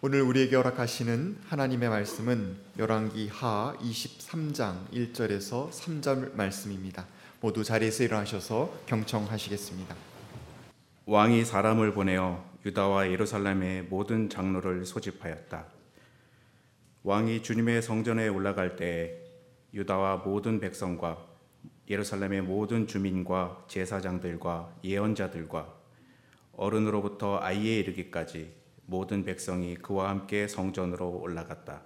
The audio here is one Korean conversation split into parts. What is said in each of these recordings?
오늘 우리에게 허락하시는 하나님의 말씀은 열왕기 하 23장 1절에서 3절 말씀입니다. 모두 자리에서 일어나셔서 경청하시겠습니다. 왕이 사람을 보내어 유다와 예루살렘의 모든 장로를 소집하였다. 왕이 주님의 성전에 올라갈 때 유다와 모든 백성과 예루살렘의 모든 주민과 제사장들과 예언자들과 어른으로부터 아이에 이르기까지 모든 백성이 그와 함께 성전으로 올라갔다.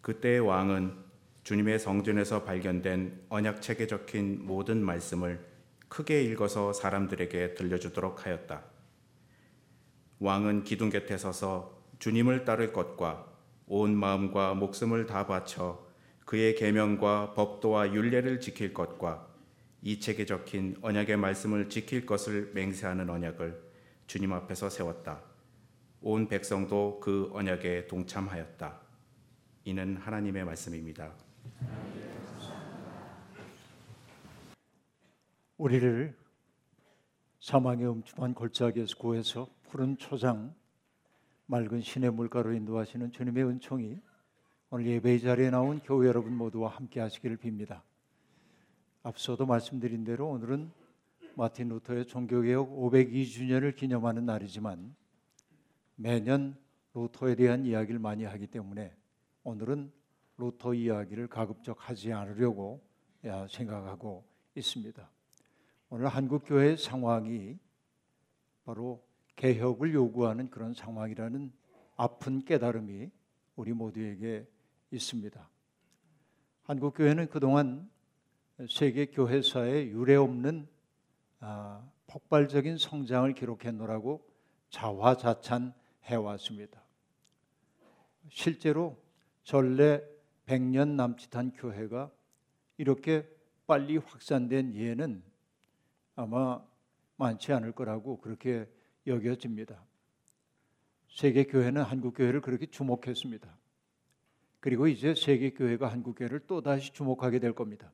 그때 왕은 주님의 성전에서 발견된 언약책에 적힌 모든 말씀을 크게 읽어서 사람들에게 들려주도록 하였다. 왕은 기둥 곁에 서서 주님을 따를 것과 온 마음과 목숨을 다 바쳐 그의 계명과 법도와 율례를 지킬 것과 이 책에 적힌 언약의 말씀을 지킬 것을 맹세하는 언약을 주님 앞에서 세웠다. 온 백성도 그 언약에 동참하였다. 이는 하나님의 말씀입니다. 우리를 사망의 음침한 골짜기에서 구해서 푸른 초장 맑은 신의 물가로 인도하시는 주님의 은총이 오늘 예배의 자리에 나온 교회 여러분 모두와 함께 하시기를 빕니다. 앞서도 말씀드린 대로 오늘은 마틴 루터의 종교개혁 502주년을 기념하는 날이지만 매년 루터에 대한 이야기를 많이 하기 때문에 오늘은 루터 이야기를 가급적 하지 않으려고 생각하고 있습니다. 오늘 한국 교회의 상황이 바로 개혁을 요구하는 그런 상황이라는 아픈 깨달음이 우리 모두에게 있습니다. 한국 교회는 그동안 세계 교회사에 유례 없는 아, 폭발적인 성장을 기록했노라고 자화자찬 해 왔습니다. 실제로 전래 100년 남짓한 교회가 이렇게 빨리 확산된 예는 아마 많지 않을 거라고 그렇게 여겨집니다. 세계 교회는 한국 교회를 그렇게 주목했습니다. 그리고 이제 세계 교회가 한국 교회를 또 다시 주목하게 될 겁니다.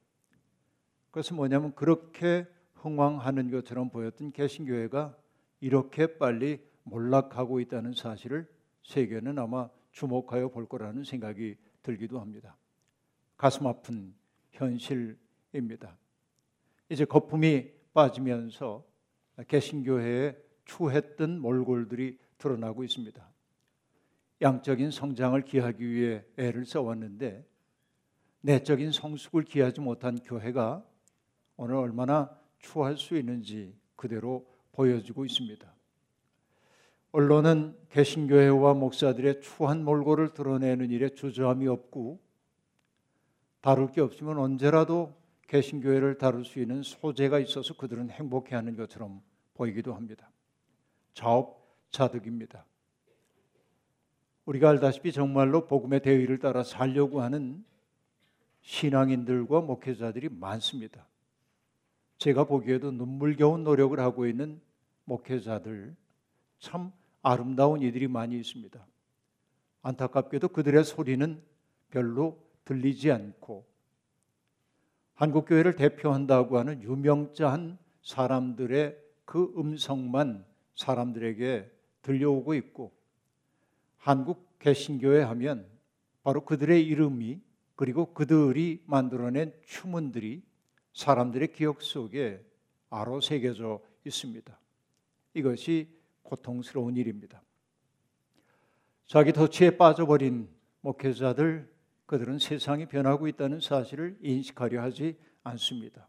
그것은 뭐냐면 그렇게 흥왕하는 것처럼 보였던 개신교회가 이렇게 빨리 몰락하고 있다는 사실을 세계는 아마 주목하여 볼 거라는 생각이 들기도 합니다. 가슴 아픈 현실입니다. 이제 거품이 빠지면서 개신교회에 추했던 몰골들이 드러나고 있습니다. 양적인 성장을 기하기 위해 애를 써왔는데 내적인 성숙을 기하지 못한 교회가 오늘 얼마나 추할 수 있는지 그대로 보여지고 있습니다. 언론은 개신교회와 목사들의 추한 몰골을 드러내는 일에 주저함이 없고 다룰 게 없으면 언제라도 개신교회를 다룰 수 있는 소재가 있어서 그들은 행복해하는 것처럼 보이기도 합니다. 자업자득입니다. 우리가 알다시피 정말로 복음의 대의를 따라 살려고 하는 신앙인들과 목회자들이 많습니다. 제가 보기에도 눈물겨운 노력을 하고 있는 목회자들 참 아름다운 이들이 많이 있습니다. 안타깝게도 그들의 소리는 별로 들리지 않고 한국 교회를 대표한다고 하는 유명자한 사람들의 그 음성만 사람들에게 들려오고 있고 한국 개신교회 하면 바로 그들의 이름이 그리고 그들이 만들어낸 추문들이 사람들의 기억 속에 아로 새겨져 있습니다. 이것이 고통스러운 일입니다. 자기 덫에 빠져버린 목회자들 그들은 세상이 변하고 있다는 사실을 인식하려 하지 않습니다.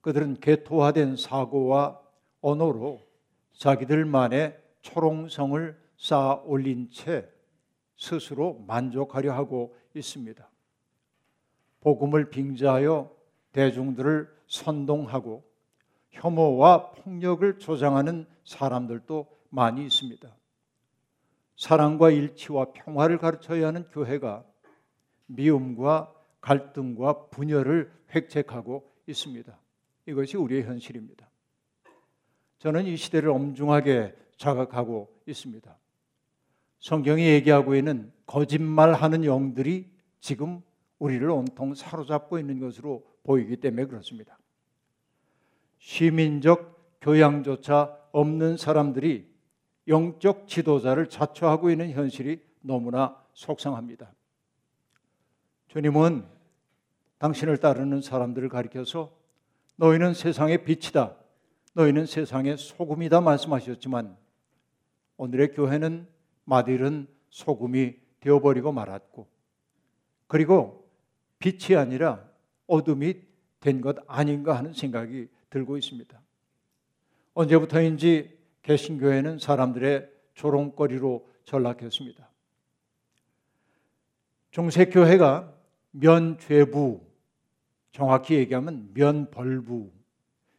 그들은 개토화된 사고와 언어로 자기들만의 초롱성을 쌓아 올린 채 스스로 만족하려 하고 있습니다. 복음을 빙자하여 대중들을 선동하고 혐오와 폭력을 조장하는 사람들도 많이 있습니다. 사랑과 일치와 평화를 가르쳐야 하는 교회가 미움과 갈등과 분열을 획책하고 있습니다. 이것이 우리의 현실입니다. 저는 이 시대를 엄중하게 자각하고 있습니다. 성경이 얘기하고 있는 거짓말하는 영들이 지금 우리를 온통 사로잡고 있는 것으로 보이기 때문에 그렇습니다. 시민적 교양조차 없는 사람들이 영적 지도자를 자처하고 있는 현실이 너무나 속상합니다. 주님은 당신을 따르는 사람들을 가리켜서 너희는 세상의 빛이다. 너희는 세상의 소금이다 말씀하셨지만 오늘의 교회는 마딜은 소금이 되어버리고 말았고 그리고 빛이 아니라 어둠이 된 것 아닌가 하는 생각이 들고 있습니다. 언제부터인지 개신교회는 사람들의 조롱거리로 전락했습니다. 중세교회가 면죄부, 정확히 얘기하면 면벌부,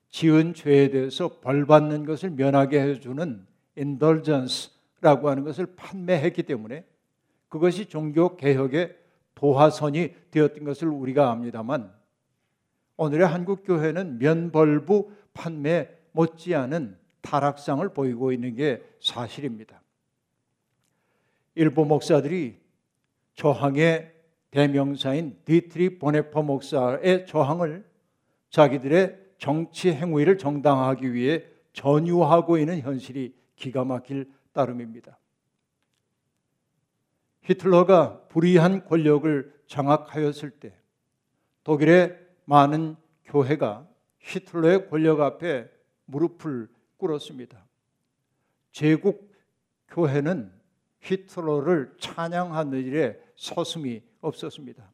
지은 죄에 대해서 벌 받는 것을 면하게 해주는 indulgence라고 하는 것을 판매했기 때문에 그것이 종교 개혁의 도화선이 되었던 것을 우리가 압니다만 오늘의 한국 교회는 면벌부 판매 못지않은 타락상을 보이고 있는 게 사실입니다. 일부 목사들이 저항의 대명사인 디트리히 본회퍼 목사의 저항을 자기들의 정치 행위를 정당화하기 위해 전유하고 있는 현실이 기가 막힐 따름입니다. 히틀러가 불의한 권력을 장악하였을 때 독일의 많은 교회가 히틀러의 권력 앞에 무릎을 꿇었습니다. 제국 교회는 히틀러를 찬양하는 일에 서슴이 없었습니다.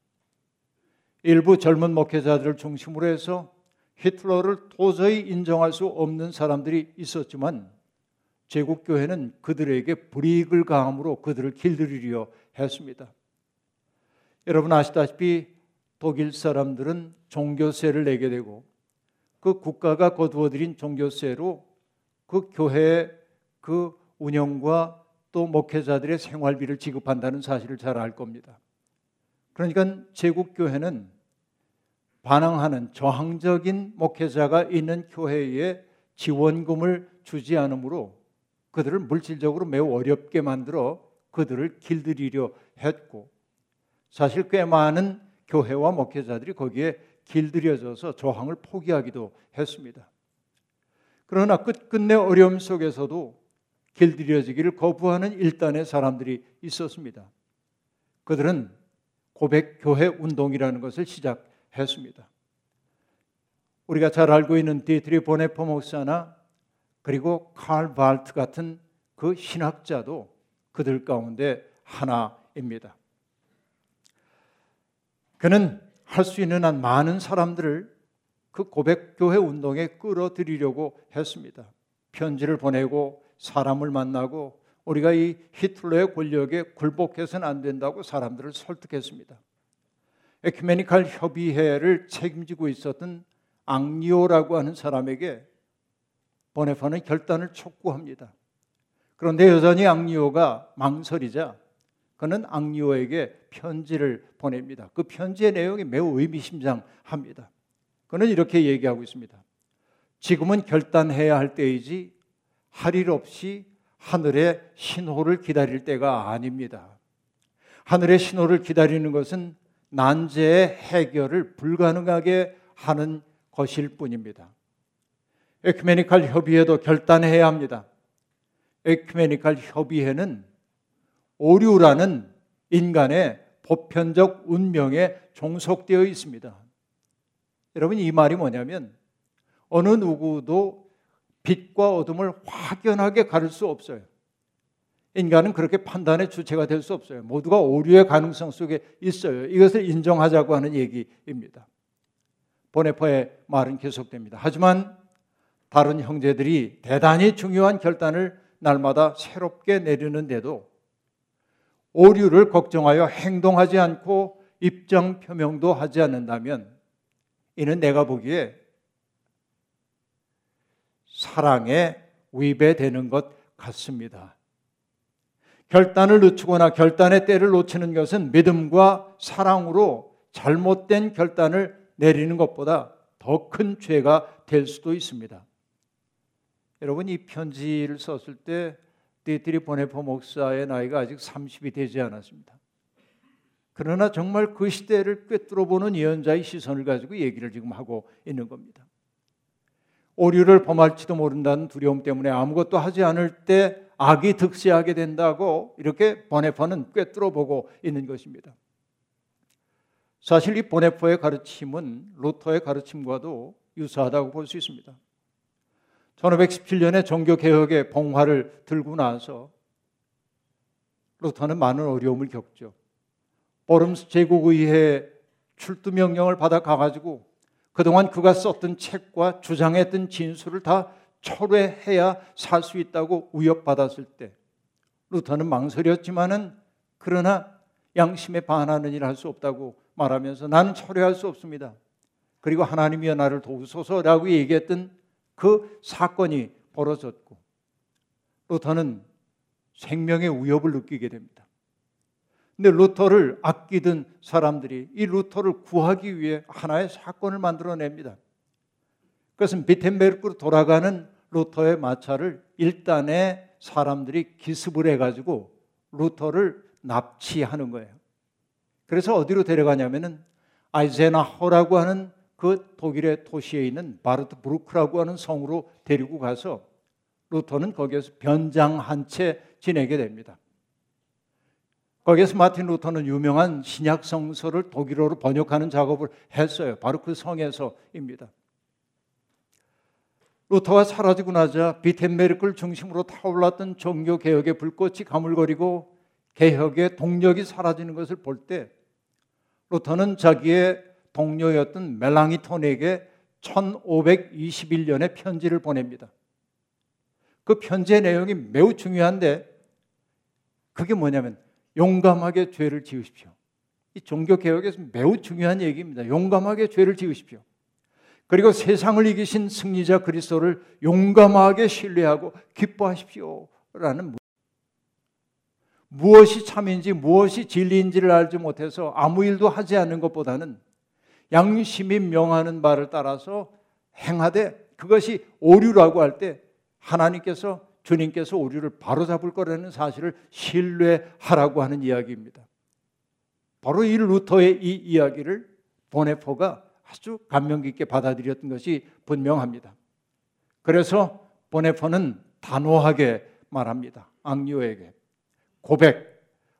일부 젊은 목회자들을 중심으로 해서 히틀러를 도저히 인정할 수 없는 사람들이 있었지만 제국 교회는 그들에게 불이익을 가함으로 그들을 길들이려 했습니다. 여러분 아시다시피 독일 사람들은 종교세를 내게 되고 그 국가가 거두어들인 종교세로 그 교회의 그 운영과 또 목회자들의 생활비를 지급한다는 사실을 잘 알 겁니다. 그러니까 제국 교회는 반항하는 저항적인 목회자가 있는 교회에 지원금을 주지 않으므로 그들을 물질적으로 매우 어렵게 만들어 그들을 길들이려 했고 사실 꽤 많은 교회와 목회자들이 거기에 길들여져서 저항을 포기하기도 했습니다. 그러나 끝끝내 어려움 속에서도 길들여지기를 거부하는 일단의 사람들이 있었습니다. 그들은 고백 교회 운동이라는 것을 시작했습니다. 우리가 잘 알고 있는 디트리히 본회퍼 목사나 그리고 칼 바르트 같은 그 신학자도 그들 가운데 하나입니다. 그는 할 수 있는 한 많은 사람들을 그 고백교회 운동에 끌어들이려고 했습니다. 편지를 보내고 사람을 만나고 우리가 이 히틀러의 권력에 굴복해서는 안 된다고 사람들을 설득했습니다. 에큐메니칼 협의회를 책임지고 있었던 앙리오라고 하는 사람에게 보네파는 결단을 촉구합니다. 그런데 여전히 앙리오가 망설이자 그는 앙리오에게 편지를 보냅니다. 그 편지의 내용이 매우 의미심장합니다. 그는 이렇게 얘기하고 있습니다. 지금은 결단해야 할 때이지 할 일 없이 하늘의 신호를 기다릴 때가 아닙니다. 하늘의 신호를 기다리는 것은 난제의 해결을 불가능하게 하는 것일 뿐입니다. 에큐메니칼 협의회도 결단해야 합니다. 에큐메니칼 협의회는 오류라는 인간의 보편적 운명에 종속되어 있습니다. 여러분 이 말이 뭐냐면 어느 누구도 빛과 어둠을 확연하게 가릴 수 없어요. 인간은 그렇게 판단의 주체가 될 수 없어요. 모두가 오류의 가능성 속에 있어요. 이것을 인정하자고 하는 얘기입니다. 보네퍼의 말은 계속됩니다. 하지만 다른 형제들이 대단히 중요한 결단을 날마다 새롭게 내리는데도 오류를 걱정하여 행동하지 않고 입장 표명도 하지 않는다면 이는 내가 보기에 사랑에 위배되는 것 같습니다. 결단을 늦추거나 결단의 때를 놓치는 것은 믿음과 사랑으로 잘못된 결단을 내리는 것보다 더 큰 죄가 될 수도 있습니다. 여러분 이 편지를 썼을 때 디트리히 본회퍼 목사의 나이가 아직 30이 되지 않았습니다. 그러나 정말 그 시대를 꿰뚫어 보는 예언자의 시선을 가지고 얘기를 지금 하고 있는 겁니다. 오류를 범할지도 모른다는 두려움 때문에 아무것도 하지 않을 때 악이 득세하게 된다고 이렇게 보네포는 꿰뚫어 보고 있는 것입니다. 사실 이 보네포의 가르침은 루터의 가르침과도 유사하다고 볼 수 있습니다. 1517년에 종교개혁의 봉화를 들고 나서 루터는 많은 어려움을 겪죠. 보름스 제국의회 출두 명령을 받아 가가지고 그동안 그가 썼던 책과 주장했던 진술을 다 철회해야 살 수 있다고 위협받았을 때 루터는 망설였지만은 그러나 양심에 반하는 일 할 수 없다고 말하면서 나는 철회할 수 없습니다. 그리고 하나님이여 나를 도우소서라고 얘기했던 그 사건이 벌어졌고 루터는 생명의 위협을 느끼게 됩니다. 근데 루터를 아끼던 사람들이 이 루터를 구하기 위해 하나의 사건을 만들어냅니다. 그것은 비텐베르크로 돌아가는 루터의 마차를 일단의 사람들이 기습을 해가지고 루터를 납치하는 거예요. 그래서 어디로 데려가냐면은 아이제나흐라고 하는 그 독일의 도시에 있는 바르트부르크라고 하는 성으로 데리고 가서 루터는 거기에서 변장한 채 지내게 됩니다. 거기에서 마틴 루터는 유명한 신약 성서를 독일어로 번역하는 작업을 했어요. 바로 그 성에서입니다. 루터가 사라지고 나자 비텐메르크를 중심으로 타올랐던 종교 개혁의 불꽃이 가물거리고 개혁의 동력이 사라지는 것을 볼 때 루터는 자기의 동료였던 멜랑이톤에게 1521년에 편지를 보냅니다. 그 편지의 내용이 매우 중요한데 그게 뭐냐면 용감하게 죄를 지으십시오. 이 종교 개혁에서 매우 중요한 얘기입니다. 용감하게 죄를 지으십시오. 그리고 세상을 이기신 승리자 그리스도를 용감하게 신뢰하고 기뻐하십시오라는 무엇이 참인지 무엇이 진리인지를 알지 못해서 아무 일도 하지 않는 것보다는 양심이 명하는 바를 따라서 행하되 그것이 오류라고 할 때 하나님께서 주님께서 오류를 바로잡을 거라는 사실을 신뢰하라고 하는 이야기입니다. 바로 이 루터의 이 이야기를 보네포가 아주 감명 깊게 받아들였던 것이 분명합니다. 그래서 보네포는 단호하게 말합니다. 악녀에게 고백.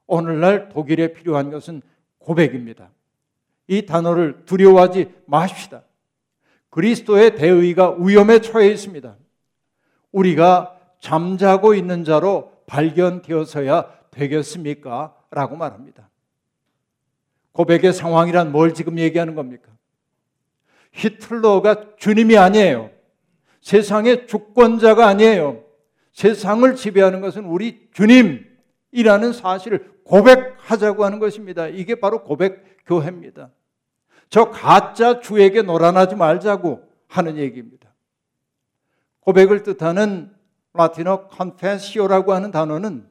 오늘날 독일에 필요한 것은 고백입니다. 이 단어를 두려워하지 마십시다. 그리스도의 대의가 위험에 처해 있습니다. 우리가 잠자고 있는 자로 발견되어서야 되겠습니까? 라고 말합니다. 고백의 상황이란 뭘 지금 얘기하는 겁니까? 히틀러가 주님이 아니에요. 세상의 주권자가 아니에요. 세상을 지배하는 것은 우리 주님이라는 사실을 고백하자고 하는 것입니다. 이게 바로 고백 교회입니다. 저 가짜 주에게 놀아나지 말자고 하는 얘기입니다. 고백을 뜻하는 라틴어 confessio라고 하는 단어는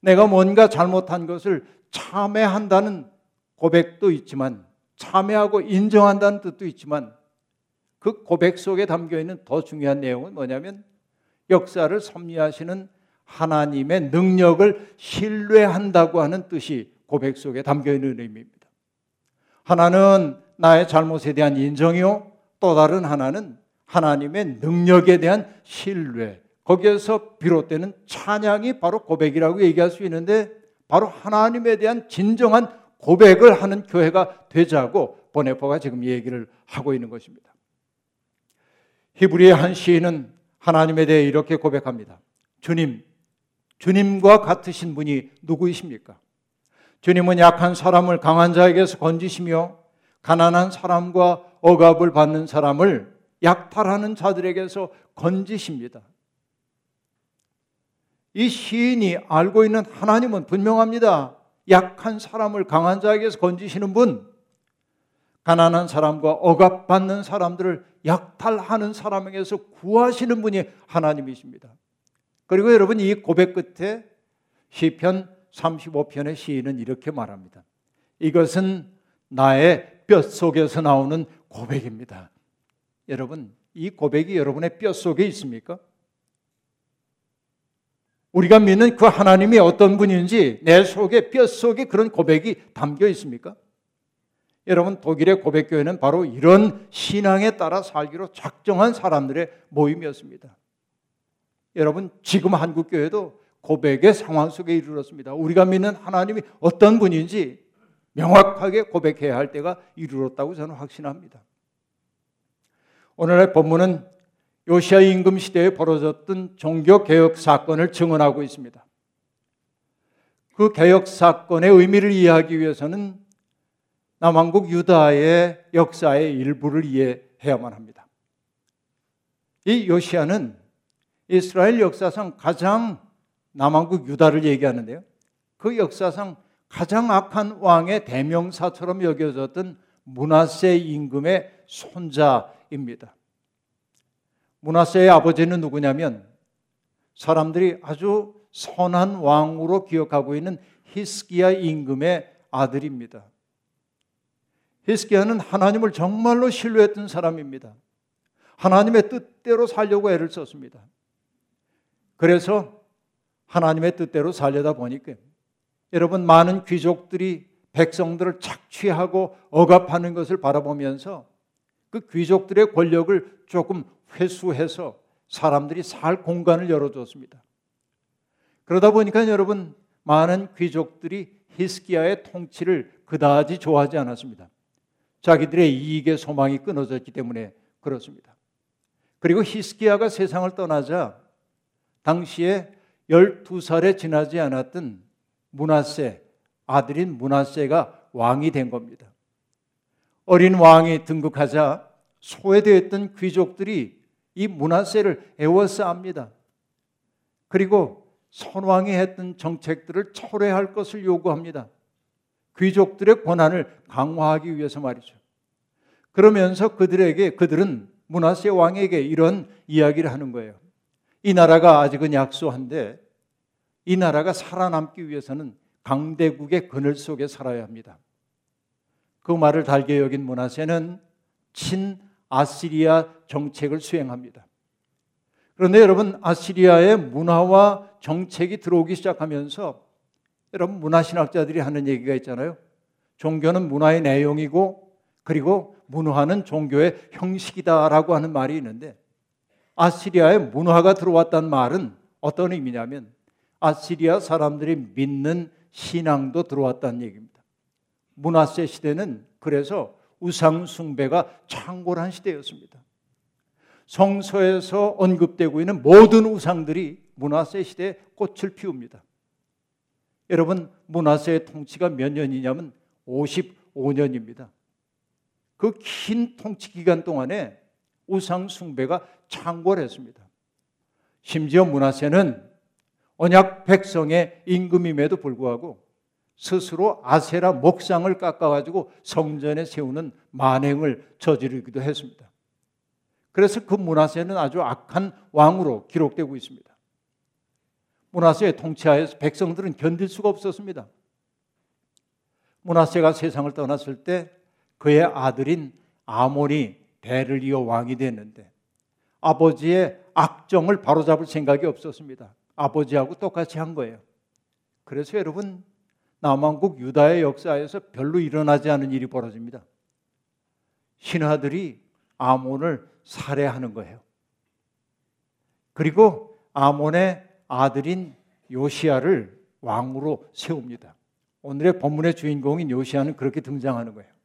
내가 뭔가 잘못한 것을 참회한다는 고백도 있지만 참회하고 인정한다는 뜻도 있지만 그 고백 속에 담겨 있는 더 중요한 내용은 뭐냐면 역사를 섭리하시는 하나님의 능력을 신뢰한다고 하는 뜻이 고백 속에 담겨 있는 의미입니다. 하나는 나의 잘못에 대한 인정이요. 또 다른 하나는 하나님의 능력에 대한 신뢰. 거기에서 비롯되는 찬양이 바로 고백이라고 얘기할 수 있는데 바로 하나님에 대한 진정한 고백을 하는 교회가 되자고 보네포가 지금 얘기를 하고 있는 것입니다. 히브리의 한 시인은 하나님에 대해 이렇게 고백합니다. 주님, 주님과 같으신 분이 누구이십니까? 주님은 약한 사람을 강한 자에게서 건지시며 가난한 사람과 억압을 받는 사람을 약탈하는 자들에게서 건지십니다. 이 시인이 알고 있는 하나님은 분명합니다. 약한 사람을 강한 자에게서 건지시는 분, 가난한 사람과 억압받는 사람들을 약탈하는 사람에게서 구하시는 분이 하나님이십니다. 그리고 여러분 이 고백 끝에 시편 35편의 시인은 이렇게 말합니다. 이것은 나의 뼛속에서 나오는 고백입니다. 여러분, 이 고백이 여러분의 뼛속에 있습니까? 우리가 믿는 그 하나님이 어떤 분인지 내 속에 뼛속에 그런 고백이 담겨 있습니까? 여러분 독일의 고백교회는 바로 이런 신앙에 따라 살기로 작정한 사람들의 모임이었습니다. 여러분 지금 한국 교회도 고백의 상황 속에 이르렀습니다. 우리가 믿는 하나님이 어떤 분인지 명확하게 고백해야 할 때가 이르렀다고 저는 확신합니다. 오늘의 본문은 요시아 임금 시대에 벌어졌던 종교 개혁 사건을 증언하고 있습니다. 그 개혁 사건의 의미를 이해하기 위해서는 남왕국 유다의 역사의 일부를 이해해야만 합니다. 이 요시아는 이스라엘 역사상 가장 남왕국 유다를 얘기하는데요. 그 역사상 가장 악한 왕의 대명사처럼 여겨졌던 문하세 임금의 손자입니다. 문하세의 아버지는 누구냐면 사람들이 아주 선한 왕으로 기억하고 있는 히스기야 임금의 아들입니다. 히스기야는 하나님을 정말로 신뢰했던 사람입니다. 하나님의 뜻대로 살려고 애를 썼습니다. 그래서 하나님의 뜻대로 살려다 보니까 여러분 많은 귀족들이 백성들을 착취하고 억압하는 것을 바라보면서 그 귀족들의 권력을 조금 회수해서 사람들이 살 공간을 열어줬습니다. 그러다 보니까 여러분 많은 귀족들이 히스기야의 통치를 그다지 좋아하지 않았습니다. 자기들의 이익의 소망이 끊어졌기 때문에 그렇습니다. 그리고 히스기야가 세상을 떠나자 당시에 12살에 지나지 않았던 문하세 아들인 문하세가 왕이 된 겁니다. 어린 왕이 등극하자 소외되었던 귀족들이 이 문하세를 애워싸합니다. 그리고 선왕이 했던 정책들을 철회할 것을 요구합니다. 귀족들의 권한을 강화하기 위해서 말이죠. 그러면서 그들에게 그들은 문하세 왕에게 이런 이야기를 하는 거예요. 이 나라가 아직은 약소한데 이 나라가 살아남기 위해서는 강대국의 그늘 속에 살아야 합니다. 그 말을 달게 여긴 문하세는 친 아시리아 정책을 수행합니다. 그런데 여러분 아시리아의 문화와 정책이 들어오기 시작하면서 여러분 문화신학자들이 하는 얘기가 있잖아요. 종교는 문화의 내용이고 그리고 문화는 종교의 형식이다라고 하는 말이 있는데 아시리아의 문화가 들어왔다는 말은 어떤 의미냐면 아시리아 사람들이 믿는 신앙도 들어왔다는 얘기입니다. 문화세 시대는 그래서 우상 숭배가 창궐한 시대였습니다. 성서에서 언급되고 있는 모든 우상들이 문화세 시대에 꽃을 피웁니다. 여러분 문화세의 통치가 몇 년이냐면 55년입니다. 그 긴 통치 기간 동안에 우상 숭배가 창궐했습니다. 심지어 문화세는 언약 백성의 임금임에도 불구하고 스스로 아세라 목상을 깎아가지고 성전에 세우는 만행을 저지르기도 했습니다. 그래서 그 문화세는 아주 악한 왕으로 기록되고 있습니다. 문화세의 통치하에서 백성들은 견딜 수가 없었습니다. 문화세가 세상을 떠났을 때 그의 아들인 아몬이 대를 이어 왕이 됐는데 아버지의 악정을 바로잡을 생각이 없었습니다. 아버지하고 똑같이 한 거예요. 그래서 여러분 남왕국 유다의 역사에서 별로 일어나지 않은 일이 벌어집니다. 신하들이 아몬을 살해하는 거예요. 그리고 아몬의 아들인 요시아를 왕으로 세웁니다. 오늘의 본문의 주인공인 요시아는 그렇게 등장하는 거예요.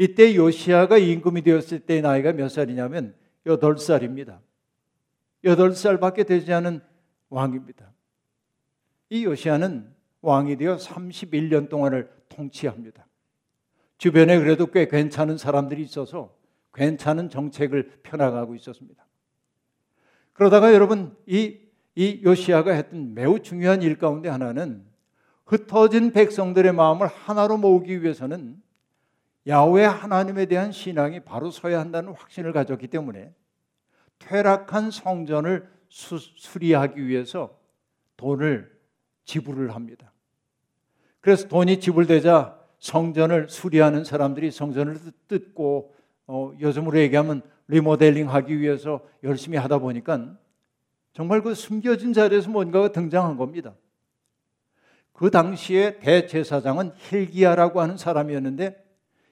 이때 요시아가 임금이 되었을 때 나이가 몇 살이냐면 8살입니다. 8살밖에 되지 않은 왕입니다. 이 요시아는 왕이 되어 31년 동안을 통치합니다. 주변에 그래도 꽤 괜찮은 사람들이 있어서 괜찮은 정책을 펴나가고 있었습니다. 그러다가 여러분 이, 이 요시아가 했던 매우 중요한 일 가운데 하나는 흩어진 백성들의 마음을 하나로 모으기 위해서는 야외 하나님에 대한 신앙이 바로 서야 한다는 확신을 가졌기 때문에 퇴락한 성전을 수, 수리하기 위해서 돈을 지불을 합니다. 그래서 돈이 지불되자 성전을 수리하는 사람들이 성전을 뜯고 어, 요즘으로 얘기하면 리모델링 하기 위해서 열심히 하다 보니까 정말 그 숨겨진 자리에서 뭔가가 등장한 겁니다. 그 당시에 대제사장은 힐기야라고 하는 사람이었는데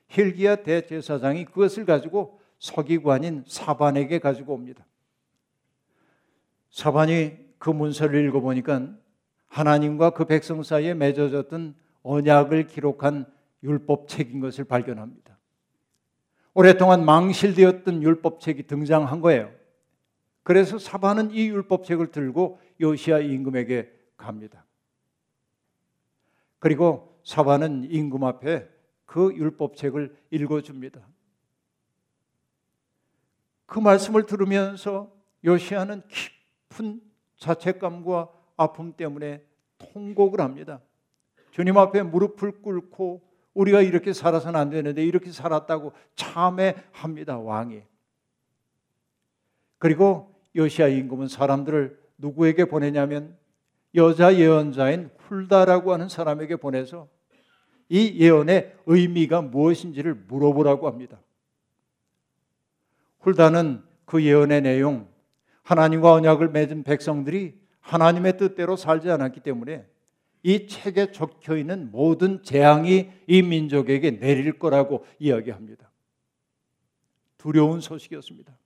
힐기야 대제사장이 그것을 가지고 서기관인 사반에게 가지고 옵니다. 사반이 그 문서를 읽어보니까 하나님과 그 백성 사이에 맺어졌던 언약을 기록한 율법책인 것을 발견합니다. 오랫동안 망실되었던 율법책이 등장한 거예요. 그래서 사반은 이 율법책을 들고 요시아 임금에게 갑니다. 그리고 사반은 임금 앞에 그 율법책을 읽어줍니다. 그 말씀을 들으면서 요시아는 깊은 자책감과 아픔 때문에 통곡을 합니다. 주님 앞에 무릎을 꿇고 우리가 이렇게 살아서는 안 되는데 이렇게 살았다고 참회합니다. 왕이. 그리고 요시아 임금은 사람들을 누구에게 보내냐면 여자 예언자인 훌다라고 하는 사람에게 보내서 이 예언의 의미가 무엇인지를 물어보라고 합니다. 훌다는 그 예언의 내용, 하나님과 언약을 맺은 백성들이 하나님의 뜻대로 살지 않았기 때문에 이 책에 적혀 있는 모든 재앙이 이 민족에게 내릴 거라고 이야기합니다. 두려운 소식이었습니다.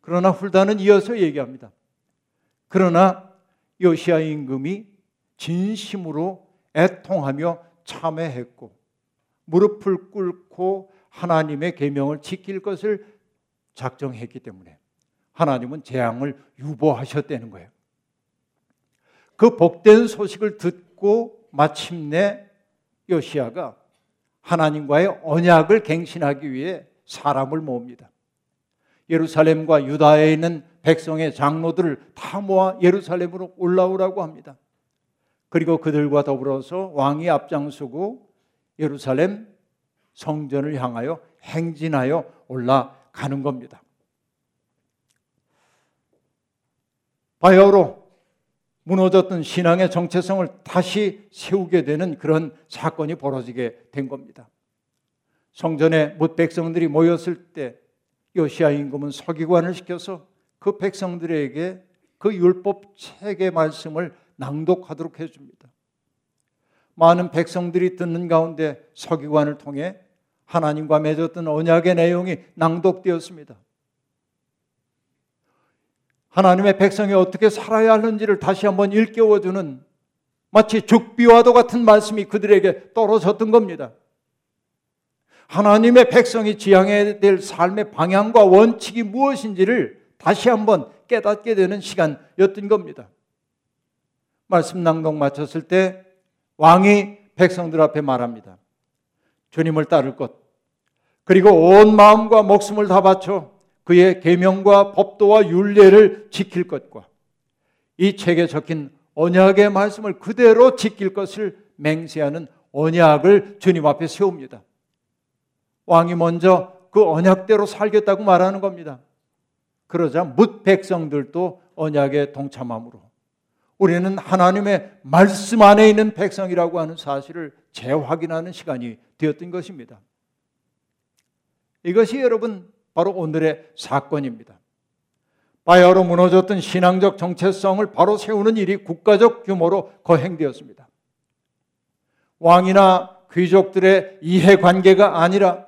그러나 훌다는 이어서 얘기합니다. 그러나 요시아 임금이 진심으로 애통하며 참회했고 무릎을 꿇고 하나님의 계명을 지킬 것을 작정했기 때문에 하나님은 재앙을 유보하셨다는 거예요. 그 복된 소식을 듣고 마침내 요시아가 하나님과의 언약을 갱신하기 위해 사람을 모읍니다. 예루살렘과 유다에 있는 백성의 장로들을 다 모아 예루살렘으로 올라오라고 합니다. 그리고 그들과 더불어서 왕이 앞장서고 예루살렘 성전을 향하여 행진하여 올라가는 겁니다. 바야흐로 무너졌던 신앙의 정체성을 다시 세우게 되는 그런 사건이 벌어지게 된 겁니다. 성전에 못 백성들이 모였을 때 요시아 임금은 서기관을 시켜서 그 백성들에게 그 율법 책의 말씀을 낭독하도록 해줍니다. 많은 백성들이 듣는 가운데 서기관을 통해 하나님과 맺었던 언약의 내용이 낭독되었습니다. 하나님의 백성이 어떻게 살아야 하는지를 다시 한번 일깨워주는 마치 죽비와도 같은 말씀이 그들에게 떨어졌던 겁니다. 하나님의 백성이 지향해야 될 삶의 방향과 원칙이 무엇인지를 다시 한번 깨닫게 되는 시간이었던 겁니다. 말씀 낭독 마쳤을 때 왕이 백성들 앞에 말합니다. 주님을 따를 것, 그리고 온 마음과 목숨을 다 바쳐 그의 계명과 법도와 율례를 지킬 것과 이 책에 적힌 언약의 말씀을 그대로 지킬 것을 맹세하는 언약을 주님 앞에 세웁니다. 왕이 먼저 그 언약대로 살겠다고 말하는 겁니다. 그러자 뭇 백성들도 언약에 동참함으로 우리는 하나님의 말씀 안에 있는 백성이라고 하는 사실을 재확인하는 시간이 되었던 것입니다. 이것이 여러분 바로 오늘의 사건입니다. 바야흐로 무너졌던 신앙적 정체성을 바로 세우는 일이 국가적 규모로 거행되었습니다. 왕이나 귀족들의 이해관계가 아니라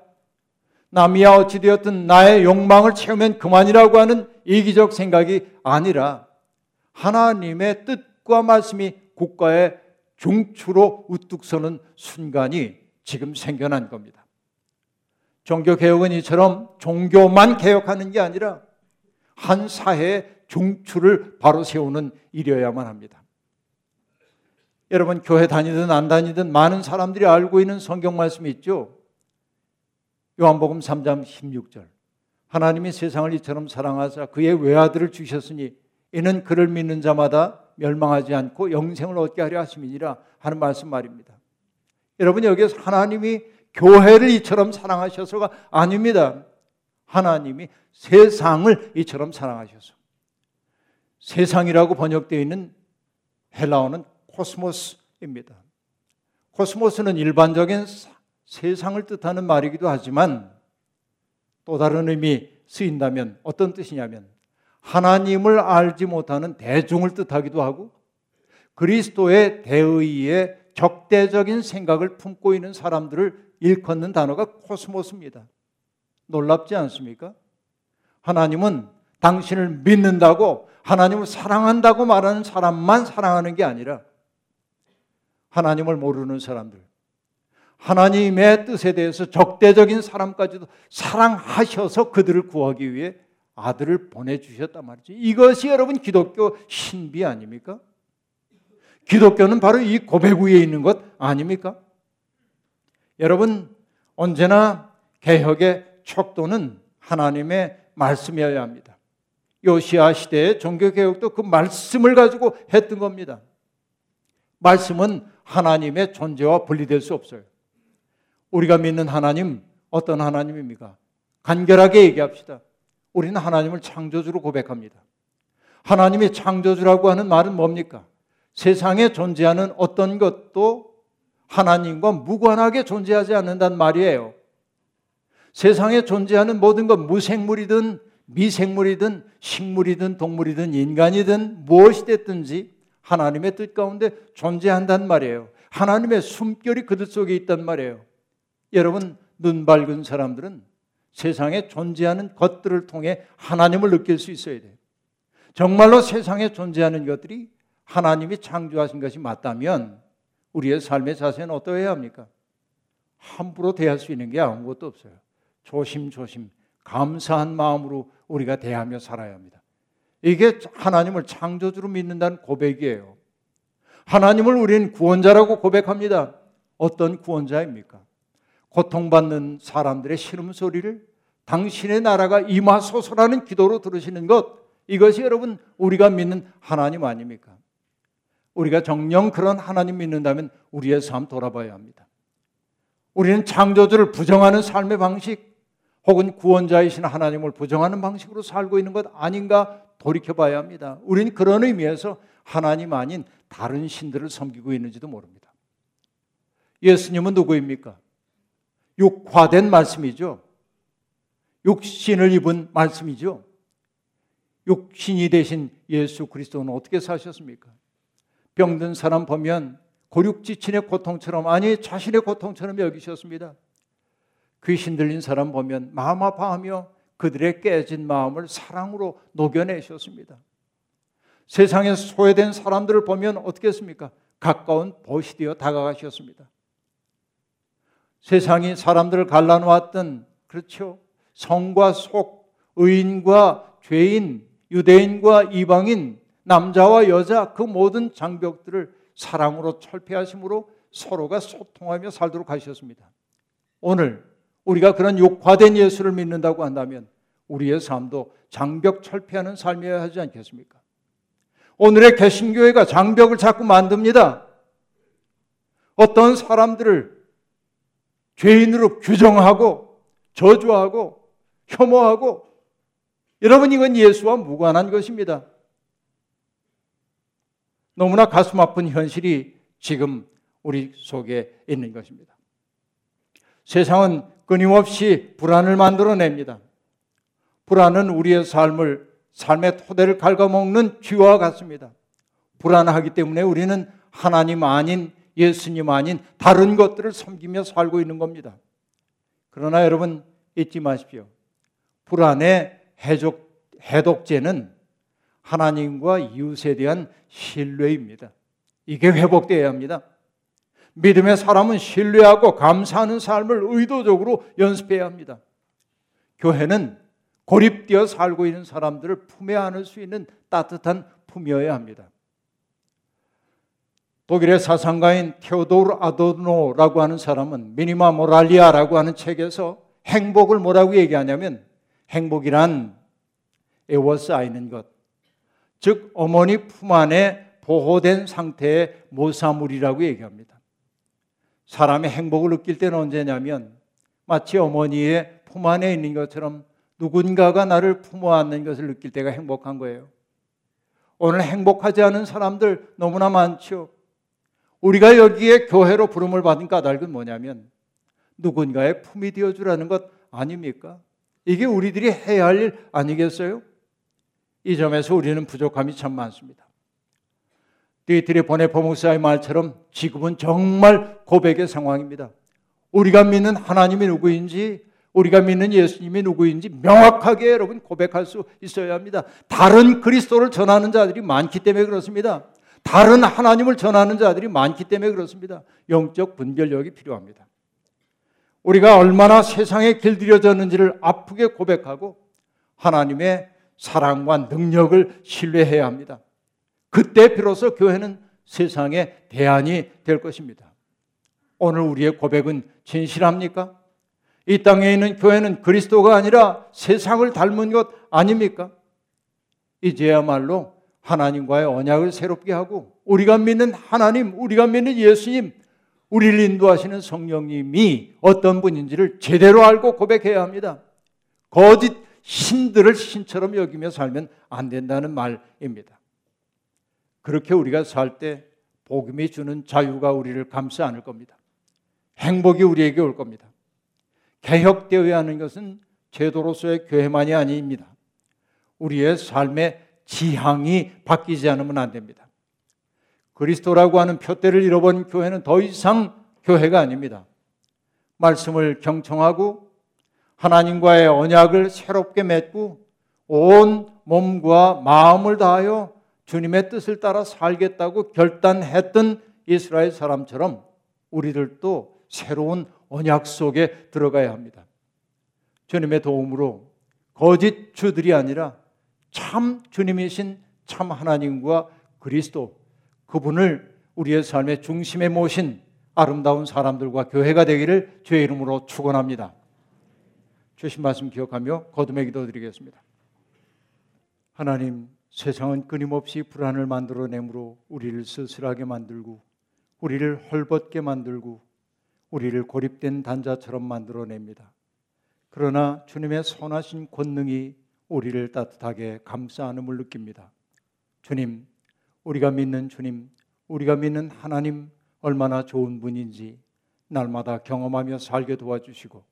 남이야 어찌되었든 나의 욕망을 채우면 그만이라고 하는 이기적 생각이 아니라 하나님의 뜻과 말씀이 국가의 중추로 우뚝 서는 순간이 지금 생겨난 겁니다. 종교개혁은 이처럼 종교만 개혁하는 게 아니라 한 사회의 중추를 바로 세우는 일이어야만 합니다. 여러분 교회 다니든 안 다니든 많은 사람들이 알고 있는 성경 말씀이 있죠. 요한복음 3장 16절. 하나님이 세상을 이처럼 사랑하사 그의 외아들을 주셨으니 이는 그를 믿는 자마다 멸망하지 않고 영생을 얻게 하려 하심이니라 하는 말씀 말입니다. 여러분 여기서 하나님이 교회를 이처럼 사랑하셔서가 아닙니다. 하나님이 세상을 이처럼 사랑하셔서 세상이라고 번역되어 있는 헬라어는 코스모스입니다. 코스모스는 일반적인 세상을 뜻하는 말이기도 하지만 또 다른 의미 쓰인다면 어떤 뜻이냐면 하나님을 알지 못하는 대중을 뜻하기도 하고 그리스도의 대의의 적대적인 생각을 품고 있는 사람들을 일컫는 단어가 코스모스입니다. 놀랍지 않습니까? 하나님은 당신을 믿는다고 하나님을 사랑한다고 말하는 사람만 사랑하는 게 아니라 하나님을 모르는 사람들, 하나님의 뜻에 대해서 적대적인 사람까지도 사랑하셔서 그들을 구하기 위해 아들을 보내주셨단 말이죠. 이것이 여러분 기독교 신비 아닙니까? 기독교는 바로 이 고백 위에 있는 것 아닙니까? 여러분, 언제나 개혁의 척도는 하나님의 말씀이어야 합니다. 요시아 시대의 종교개혁도 그 말씀을 가지고 했던 겁니다. 말씀은 하나님의 존재와 분리될 수 없어요. 우리가 믿는 하나님, 어떤 하나님입니까? 간결하게 얘기합시다. 우리는 하나님을 창조주로 고백합니다. 하나님이 창조주라고 하는 말은 뭡니까? 세상에 존재하는 어떤 것도 하나님과 무관하게 존재하지 않는단 말이에요. 세상에 존재하는 모든 것, 무생물이든 미생물이든 식물이든 동물이든 인간이든 무엇이 됐든지 하나님의 뜻 가운데 존재한단 말이에요. 하나님의 숨결이 그들 속에 있단 말이에요. 여러분, 눈 밝은 사람들은 세상에 존재하는 것들을 통해 하나님을 느낄 수 있어야 돼요. 정말로 세상에 존재하는 것들이 하나님이 창조하신 것이 맞다면 우리의 삶의 자세는 어떠해야 합니까? 함부로 대할 수 있는 게 아무것도 없어요. 조심조심 감사한 마음으로 우리가 대하며 살아야 합니다. 이게 하나님을 창조주로 믿는다는 고백이에요. 하나님을 우리는 구원자라고 고백합니다. 어떤 구원자입니까? 고통받는 사람들의 신음소리를 당신의 나라가 임하소서라는 기도로 들으시는 것, 이것이 여러분 우리가 믿는 하나님 아닙니까? 우리가 정령 그런 하나님 믿는다면 우리의 삶 돌아봐야 합니다. 우리는 창조주를 부정하는 삶의 방식 혹은 구원자이신 하나님을 부정하는 방식으로 살고 있는 것 아닌가 돌이켜봐야 합니다. 우리는 그런 의미에서 하나님 아닌 다른 신들을 섬기고 있는지도 모릅니다. 예수님은 누구입니까? 육화된 말씀이죠. 육신을 입은 말씀이죠. 육신이 되신 예수 그리스도는 어떻게 사셨습니까? 병든 사람 보면 고륙지친의 고통처럼 아니 자신의 고통처럼 여기셨습니다. 귀신 들린 사람 보면 마음 아파하며 그들의 깨진 마음을 사랑으로 녹여내셨습니다. 세상에 소외된 사람들을 보면 어떻게 했습니까? 가까운 보시 되어 다가가셨습니다. 세상이 사람들을 갈라놓았던 그렇죠. 성과 속, 의인과 죄인, 유대인과 이방인, 남자와 여자 그 모든 장벽들을 사랑으로 철폐하심으로 서로가 소통하며 살도록 하셨습니다. 오늘 우리가 그런 욕화된 예수를 믿는다고 한다면 우리의 삶도 장벽 철폐하는 삶이어야 하지 않겠습니까? 오늘의 개신교회가 장벽을 자꾸 만듭니다. 어떤 사람들을 죄인으로 규정하고 저주하고 혐오하고 여러분 이건 예수와 무관한 것입니다. 너무나 가슴 아픈 현실이 지금 우리 속에 있는 것입니다. 세상은 끊임없이 불안을 만들어냅니다. 불안은 우리의 삶을 삶의 토대를 갉아먹는 쥐와 같습니다. 불안하기 때문에 우리는 하나님 아닌 예수님 아닌 다른 것들을 섬기며 살고 있는 겁니다. 그러나 여러분 잊지 마십시오. 불안의 해독, 해독제는 하나님과 이웃에 대한 신뢰입니다. 이게 회복되어야 합니다. 믿음의 사람은 신뢰하고 감사하는 삶을 의도적으로 연습해야 합니다. 교회는 고립되어 살고 있는 사람들을 품에 안을 수 있는 따뜻한 품이어야 합니다. 독일의 사상가인 테오도르 아도노라고 하는 사람은 미니마 모랄리아라고 하는 책에서 행복을 뭐라고 얘기하냐면 행복이란 에워싸이는 것, 즉 어머니 품 안에 보호된 상태의 모사물이라고 얘기합니다. 사람의 행복을 느낄 때는 언제냐면 마치 어머니의 품 안에 있는 것처럼 누군가가 나를 품어 안는 것을 느낄 때가 행복한 거예요. 오늘 행복하지 않은 사람들 너무나 많죠. 우리가 여기에 교회로 부름을 받은 까닭은 뭐냐면 누군가의 품이 되어주라는 것 아닙니까? 이게 우리들이 해야 할 일 아니겠어요? 이 점에서 우리는 부족함이 참 많습니다. 디트리히 본회퍼 목사의 말처럼 지금은 정말 고백의 상황입니다. 우리가 믿는 하나님이 누구인지, 우리가 믿는 예수님이 누구인지 명확하게 여러분 고백할 수 있어야 합니다. 다른 그리스도를 전하는 자들이 많기 때문에 그렇습니다. 다른 하나님을 전하는 자들이 많기 때문에 그렇습니다. 영적 분별력이 필요합니다. 우리가 얼마나 세상에 길들여졌는지를 아프게 고백하고 하나님의 사랑과 능력을 신뢰해야 합니다. 그때 비로소 교회는 세상의 대안이 될 것입니다. 오늘 우리의 고백은 진실합니까? 이 땅에 있는 교회는 그리스도가 아니라 세상을 닮은 것 아닙니까? 이제야말로 하나님과의 언약을 새롭게 하고 우리가 믿는 하나님, 우리가 믿는 예수님, 우리를 인도하시는 성령님이 어떤 분인지를 제대로 알고 고백해야 합니다. 거짓 신들을 신처럼 여기며 살면 안 된다는 말입니다. 그렇게 우리가 살 때 복음이 주는 자유가 우리를 감싸 안을 겁니다. 행복이 우리에게 올 겁니다. 개혁되어야 하는 것은 제도로서의 교회만이 아닙니다. 우리의 삶의 지향이 바뀌지 않으면 안 됩니다. 그리스도라고 하는 표대를 잃어버린 교회는 더 이상 교회가 아닙니다. 말씀을 경청하고 하나님과의 언약을 새롭게 맺고 온 몸과 마음을 다하여 주님의 뜻을 따라 살겠다고 결단했던 이스라엘 사람처럼 우리들도 새로운 언약 속에 들어가야 합니다. 주님의 도움으로 거짓 주들이 아니라 참 주님이신 참 하나님과 그리스도 그분을 우리의 삶의 중심에 모신 아름다운 사람들과 교회가 되기를 주의 이름으로 축원합니다. 주신 말씀 기억하며 거듭의 기도 드리겠습니다. 하나님, 세상은 끊임없이 불안을 만들어내므로 우리를 쓸쓸하게 만들고 우리를 헐벗게 만들고 우리를 고립된 단자처럼 만들어냅니다. 그러나 주님의 선하신 권능이 우리를 따뜻하게 감싸 안음을 느낍니다. 주님, 우리가 믿는 주님, 우리가 믿는 하나님 얼마나 좋은 분인지 날마다 경험하며 살게 도와주시고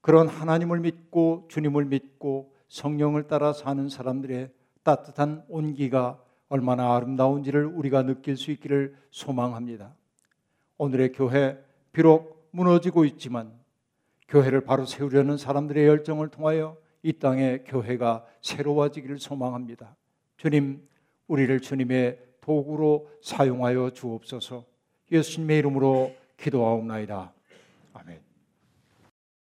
그런 하나님을 믿고 주님을 믿고 성령을 따라 사는 사람들의 따뜻한 온기가 얼마나 아름다운지를 우리가 느낄 수 있기를 소망합니다. 오늘의 교회 비록 무너지고 있지만 교회를 바로 세우려는 사람들의 열정을 통하여 이 땅의 교회가 새로워지기를 소망합니다. 주님, 우리를 주님의 도구로 사용하여 주옵소서. 예수님의 이름으로 기도하옵나이다. 아멘.